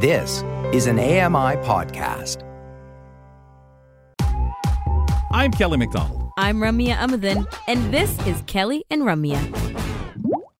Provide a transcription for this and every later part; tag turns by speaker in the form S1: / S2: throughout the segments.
S1: This is an AMI podcast.
S2: I'm Kelly McDonald.
S3: I'm Ramya Amadin, and this is Kelly and Ramya.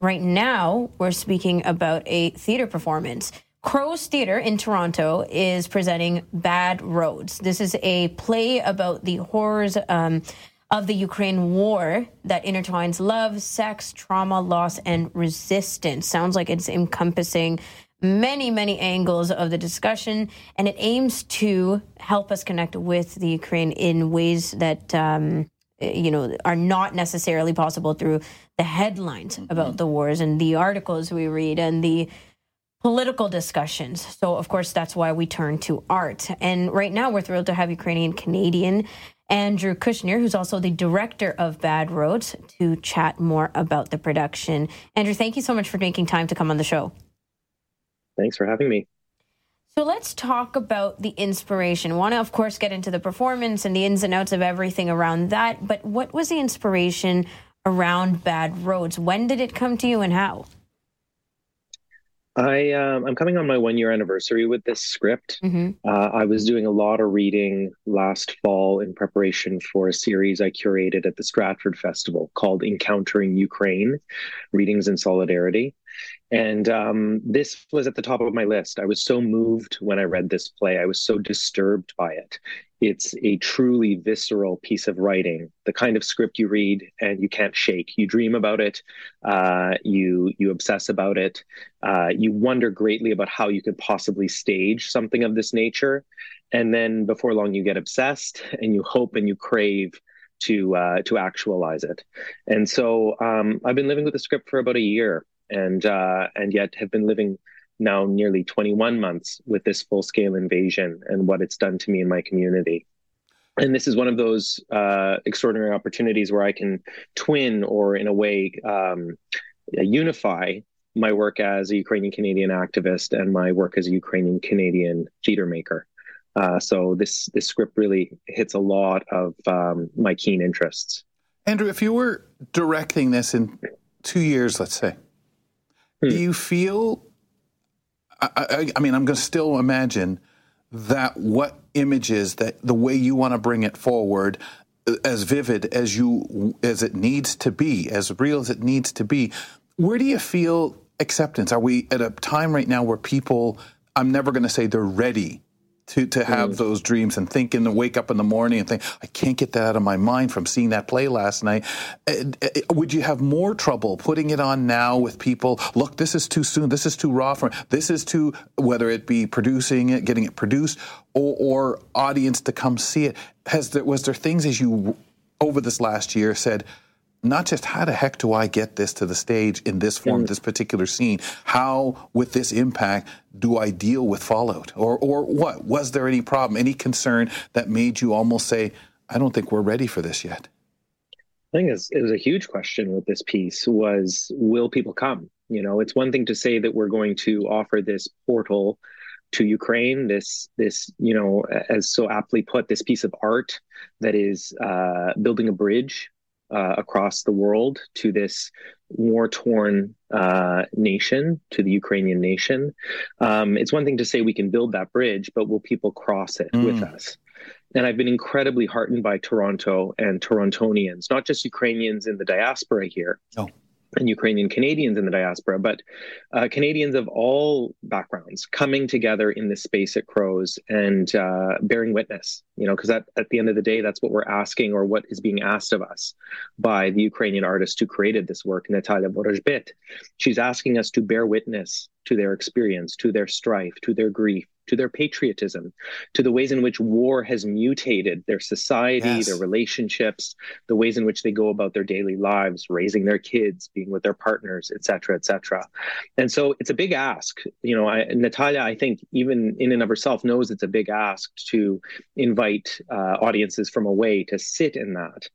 S3: Right now, we're speaking about a theater performance. Crow's Theatre in Toronto is presenting Bad Roads. This is a play about the horrors um, of the Ukraine war that intertwines love, sex, trauma, loss, and resistance. Sounds like it's encompassing many, many angles of the discussion, and it aims to help us connect with the Ukraine in ways that. Um, you know, are not necessarily possible through the headlines about the wars and the articles we read and the political discussions. So, of course, that's why we turn to art. And right now, we're thrilled to have Ukrainian Canadian Andrew Kushnir, who's also the director of Bad Roads, to chat more about the production. Andrew, thank you so much for making time to come on the show.
S4: Thanks for having me.
S3: So let's talk about the inspiration. Want to, of course, get into the performance and the ins and outs of everything around that. But what was the inspiration around Bad Roads? When did it come to you and how?
S4: I um, I'm coming on my one year anniversary with this script. Mm-hmm. Uh, I was doing a lot of reading last fall in preparation for a series I curated at the Stratford Festival called "Encountering Ukraine: Readings in Solidarity." And um, this was at the top of my list. I was so moved when I read this play. I was so disturbed by it. It's a truly visceral piece of writing, the kind of script you read and you can't shake. You dream about it, uh, you you obsess about it, uh, you wonder greatly about how you could possibly stage something of this nature, and then before long you get obsessed and you hope and you crave to uh, to actualize it. And so um, I've been living with the script for about a year and uh, and yet have been living now nearly 21 months with this full scale invasion and what it's done to me and my community. And this is one of those uh, extraordinary opportunities where I can twin or, in a way, um, unify my work as a Ukrainian Canadian activist and my work as a Ukrainian Canadian theater maker. Uh, so this this script really hits a lot of um, my keen interests.
S2: Andrew, if you were directing this in two years, let's say, Hmm. Do you feel? I, I, I mean, I'm going to still imagine that what images that the way you want to bring it forward as vivid as you as it needs to be as real as it needs to be where do you feel acceptance are we at a time right now where people i'm never going to say they're ready to to have mm. those dreams and think and wake up in the morning and think I can't get that out of my mind from seeing that play last night. Uh, uh, would you have more trouble putting it on now with people? Look, this is too soon. This is too raw for. This is too whether it be producing it, getting it produced, or, or audience to come see it. Has there was there things as you over this last year said? Not just how the heck do I get this to the stage in this form, mm. this particular scene? How, with this impact, do I deal with fallout? Or, or what? Was there any problem, any concern that made you almost say, I don't think we're ready for this yet?
S4: I think it was a huge question with this piece was, will people come? You know, it's one thing to say that we're going to offer this portal to Ukraine, this, this, you know, as so aptly put, this piece of art that is uh, building a bridge uh, across the world to this war torn uh, nation, to the Ukrainian nation. Um, it's one thing to say we can build that bridge, but will people cross it mm. with us? And I've been incredibly heartened by Toronto and Torontonians, not just Ukrainians in the diaspora here, oh and Ukrainian Canadians in the diaspora, but uh, Canadians of all backgrounds coming together in this space at Crows and uh, bearing witness, you know, because at, at the end of the day, that's what we're asking or what is being asked of us by the Ukrainian artist who created this work, Natalia Vorozhbit. She's asking us to bear witness to their experience, to their strife, to their grief, to their patriotism, to the ways in which war has mutated their society, yes. their relationships, the ways in which they go about their daily lives, raising their kids, being with their partners, et cetera, et cetera. And so it's a big ask. You know, I, Natalia, I think, even in and of herself, knows it's a big ask to invite uh, audiences from away to sit in that.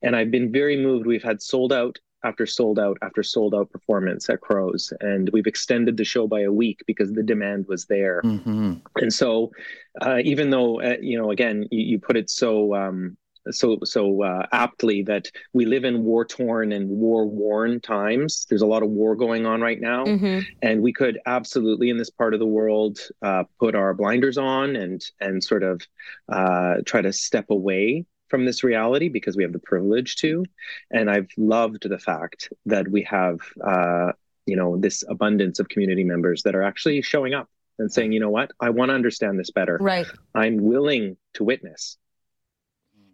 S4: And I've been very moved. We've had sold out after sold out after sold out performance at Crows, and we've extended the show by a week because the demand was there. Mm-hmm. And so, uh, even though uh, you know, again, you, you, put it so um, so so uh, aptly that we live in war torn and war worn times. There's a lot of war going on right now, mm-hmm. and we could absolutely in this part of the world uh, put our blinders on and and sort of uh, try to step away from this reality because we have the privilege to. And I've loved the fact that we have uh, you know this abundance of community members that are actually showing up and saying, you know what, I want to understand this better.
S3: Right.
S4: I'm willing to witness.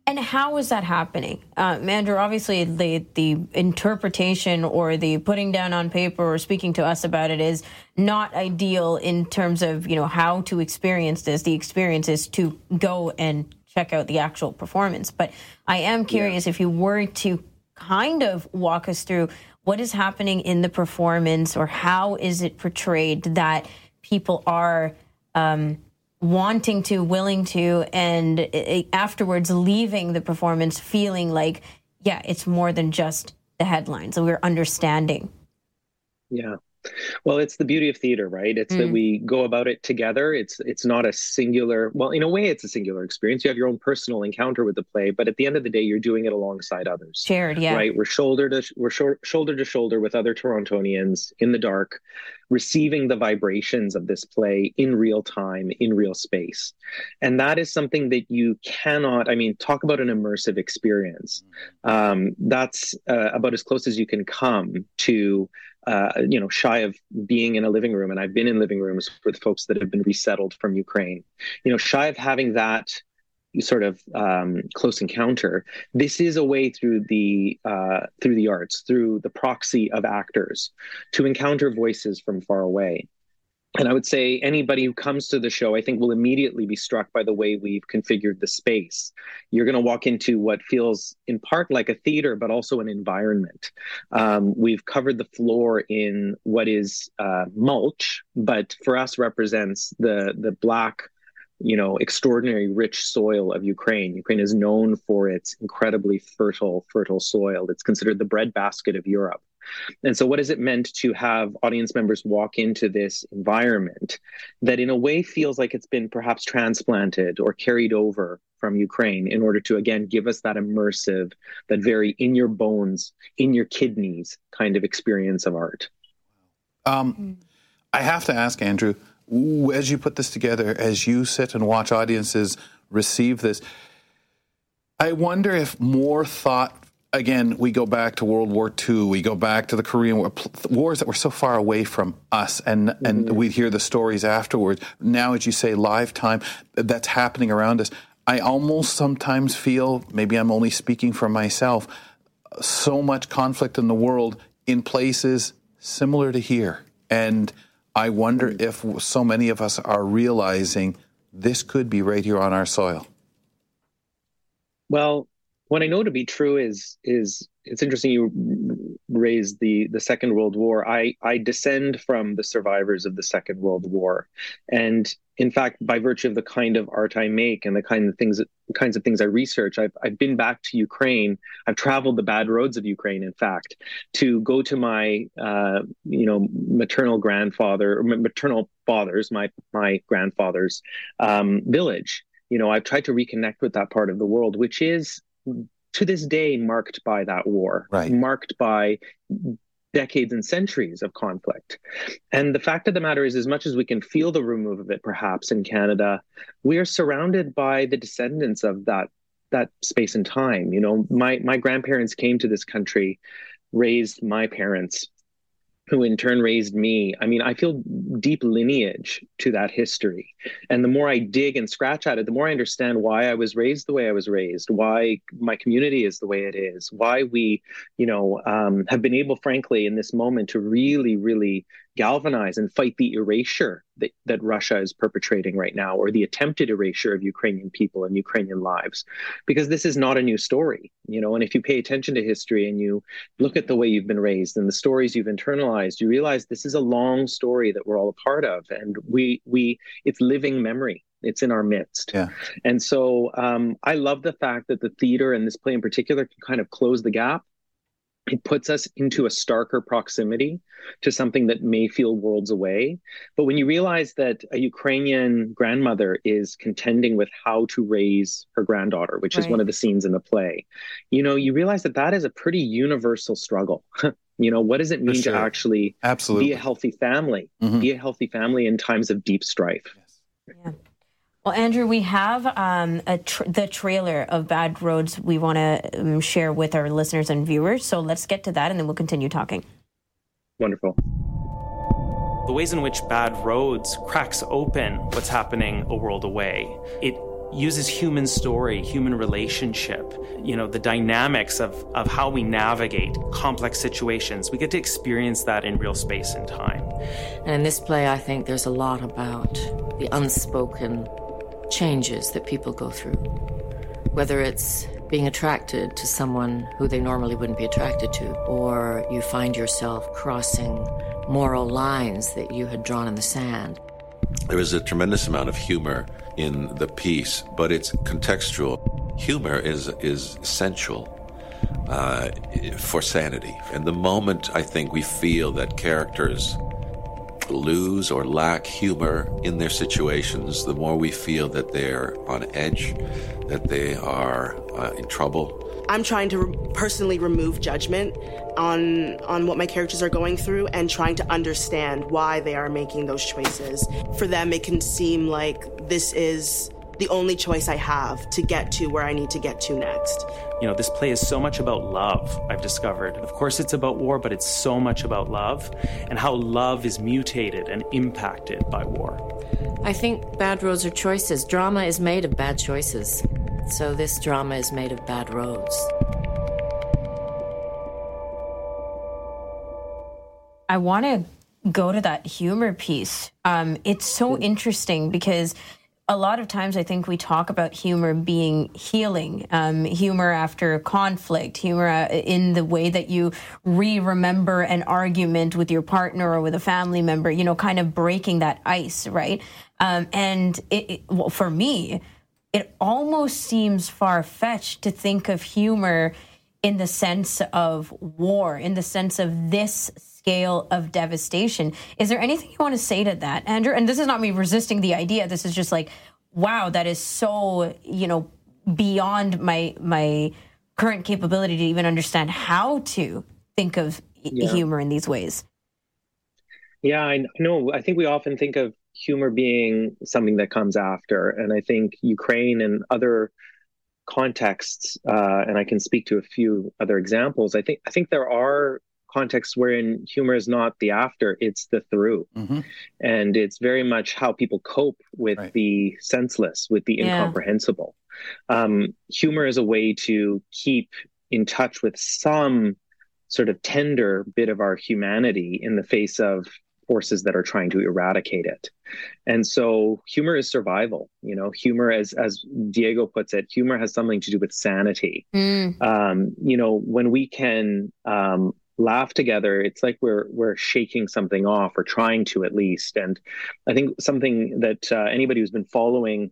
S3: And how is that happening, uh, Andrew? Obviously, the the interpretation or the putting down on paper or speaking to us about it is not ideal in terms of you know how to experience this. The experience is to go and check out the actual performance. But I am curious yeah. if you were to kind of walk us through what is happening in the performance or how is it portrayed that people are um, wanting to, willing to, and it, afterwards leaving the performance feeling like, yeah, it's more than just the headlines. We're understanding.
S4: Yeah. Well, it's the beauty of theater, right? It's mm. that we go about it together. It's it's not a singular. Well, in a way, it's a singular experience. You have your own personal encounter with the play, but at the end of the day, you're doing it alongside others.
S3: Shared, yeah.
S4: Right. We're shoulder to we're sh- shoulder to shoulder with other Torontonians in the dark, receiving the vibrations of this play in real time, in real space, and that is something that you cannot. I mean, talk about an immersive experience. Um, that's uh, about as close as you can come to uh, you know, shy of being in a living room, and I've been in living rooms with folks that have been resettled from Ukraine. You know, shy of having that sort of um, close encounter. This is a way through the uh, through the arts, through the proxy of actors, to encounter voices from far away and I would say anybody who comes to the show, I think, will immediately be struck by the way we've configured the space. You're going to walk into what feels in part like a theater, but also an environment. Um, we've covered the floor in what is uh, mulch, but for us represents the the black you know extraordinary rich soil of Ukraine. Ukraine is known for its incredibly fertile fertile soil. It's considered the breadbasket of Europe. And so, what has it meant to have audience members walk into this environment that, in a way, feels like it's been perhaps transplanted or carried over from Ukraine in order to, again, give us that immersive, that very in your bones, in your kidneys kind of experience of art?
S2: Um, I have to ask, Andrew, as you put this together, as you sit and watch audiences receive this, I wonder if more thought again, we go back to World War II. We go back to the Korean War, wars that were so far away from us, and mm-hmm. and we hear the stories afterwards. Now, as you say, lifetime that's happening around us. I almost sometimes feel, maybe I'm only speaking for myself, so much conflict in the world in places similar to here, and I wonder mm-hmm. if so many of us are realizing this could be right here on our soil.
S4: Well, what I know to be true is is it's interesting you raised the the Second World War. I I descend from the survivors of the Second World War, and in fact, by virtue of the kind of art I make and the kind of things kinds of things I research, I've I've been back to Ukraine. I've traveled the bad roads of Ukraine, in fact, to go to my uh, you know maternal grandfather maternal fathers, my my grandfather's um, village. You know, I've tried to reconnect with that part of the world, which is to this day marked by that war,
S2: right.
S4: marked by decades and centuries of conflict. And the fact of the matter is, as much as we can feel the remove of it, perhaps in Canada, we are surrounded by the descendants of that that space and time. You know, my my grandparents came to this country, raised my parents, who in turn raised me. I mean, I feel deep lineage to that history. And the more I dig and scratch at it, the more I understand why I was raised the way I was raised, why my community is the way it is, why we, you know, um, have been able, frankly, in this moment to really, really galvanize and fight the erasure that, that Russia is perpetrating right now, or the attempted erasure of Ukrainian people and Ukrainian lives, because this is not a new story, you know. And if you pay attention to history and you look at the way you've been raised and the stories you've internalized, you realize this is a long story that we're all a part of, and we we it's living memory it's in our midst.
S2: Yeah.
S4: And so um, I love the fact that the theater and this play in particular can kind of close the gap it puts us into a starker proximity to something that may feel worlds away. But when you realize that a Ukrainian grandmother is contending with how to raise her granddaughter, which right. is one of the scenes in the play, you know, you realize that that is a pretty universal struggle. you know, what does it mean sure. to actually
S2: Absolutely.
S4: be a healthy family, mm-hmm. be a healthy family in times of deep strife?
S3: Yes. Yeah. Well, Andrew, we have um, tr- the trailer of Bad Roads we want to um, share with our listeners and viewers. So let's get to that and then we'll continue talking.
S4: Wonderful.
S5: The ways in which Bad Roads cracks open what's happening a world away. It uses human story, human relationship, you know, the dynamics of, of how we navigate complex situations. We get to experience that in real space and time.
S6: And in this play, I think there's a lot about the unspoken changes that people go through. Whether it's being attracted to someone who they normally wouldn't be attracted to, or you find yourself crossing moral lines that you had drawn in the sand.
S7: There is a tremendous amount of humor in the piece, but it's contextual. Humor is is essential uh, for sanity. And the moment I think we feel that characters lose or lack humor in their situations, the more we feel that they're on edge, that they are uh, in trouble.
S8: I'm trying to re- personally remove judgment on on what my characters are going through and trying to understand why they are making those choices. For them it can seem like this is the only choice I have to get to where I need to get to next.
S5: You know, this play is so much about love, I've discovered. Of course, it's about war, but it's so much about love and how love is mutated and impacted by war.
S6: I think bad roads are choices. Drama is made of bad choices. So this drama is made of bad roads.
S3: I want to go to that humor piece. Um, it's so interesting because a lot of times I think we talk about humor being healing, um, humor after conflict, humor uh, in the way that you re remember an argument with your partner or with a family member, you know, kind of breaking that ice, right? Um, and it, it, well, for me, it almost seems far fetched to think of humor in the sense of war, in the sense of this scale of devastation. Is there anything you want to say to that, Andrew? And this is not me resisting the idea. This is just like, wow, that is so, you know, beyond my my current capability to even understand how to think of yeah. humor in these ways.
S4: Yeah, I know. I think we often think of humor being something that comes after, and I think Ukraine and other contexts, uh, and I can speak to a few other examples. I think I think there are contexts wherein humor is not the after, it's the through. Mm-hmm. And it's very much how people cope with right. the senseless, with the yeah. incomprehensible. Um, humor is a way to keep in touch with some sort of tender bit of our humanity in the face of forces that are trying to eradicate it. And so humor is survival. You know, humor, as as Diego puts it, humor has something to do with sanity. Mm. Um, you know, when we can um, laugh together it's like we're we're shaking something off or trying to at least and i think something that uh, anybody who's been following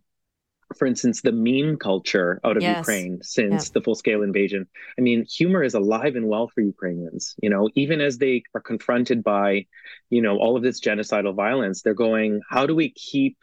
S4: for instance the meme culture out of yes. ukraine since yeah. the full scale invasion i mean humor is alive and well for ukrainians you know even as they are confronted by you know all of this genocidal violence they're going how do we keep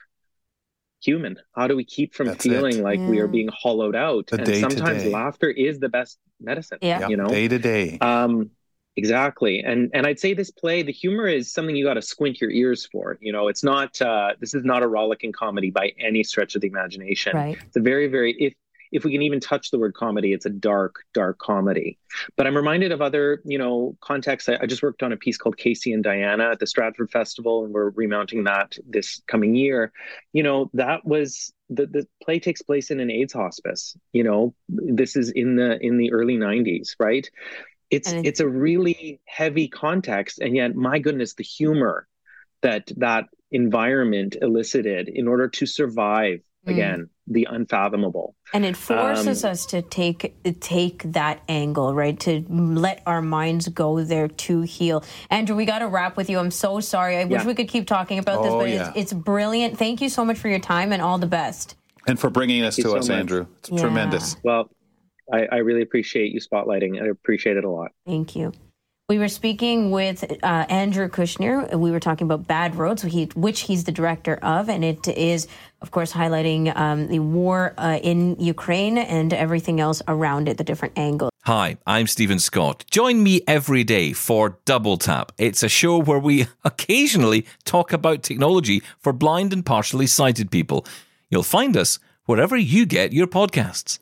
S4: human how do we keep from That's feeling it. like yeah. we are being hollowed out
S2: the
S4: and sometimes laughter is the best medicine yeah. you know
S2: day to day
S4: um Exactly. And and I'd say this play, the humor is something you got to squint your ears for. You know, it's not uh, this is not a rollicking comedy by any stretch of the imagination.
S3: Right.
S4: It's a very, very if if we can even touch the word comedy, it's a dark, dark comedy. But I'm reminded of other, you know, contexts. I, I just worked on a piece called Casey and Diana at the Stratford Festival, and we're remounting that this coming year. You know, that was the, the play takes place in an AIDS hospice. You know, this is in the in the early 90s, right? It's it's a really heavy context and yet my goodness the humor that that environment elicited in order to survive mm. again the unfathomable
S3: and it forces um, us to take take that angle right to let our minds go there to heal andrew we got to wrap with you i'm so sorry i yeah. wish we could keep talking about oh, this but yeah. it's, it's, brilliant thank you so much for your time and all the best
S2: and for bringing this to so us much. andrew it's yeah. tremendous
S4: well I, I really appreciate you spotlighting. I appreciate it a lot.
S3: Thank you. We were speaking with uh, Andrew Kushnir. We were talking about Bad Roads, which he's the director of, and it is, of course, highlighting um, the war uh, in Ukraine and everything else around it, the different angles.
S9: Hi, I'm Stephen Scott. Join me every day for Double Tap. It's a show where we occasionally talk about technology for blind and partially sighted people. You'll find us wherever you get your podcasts.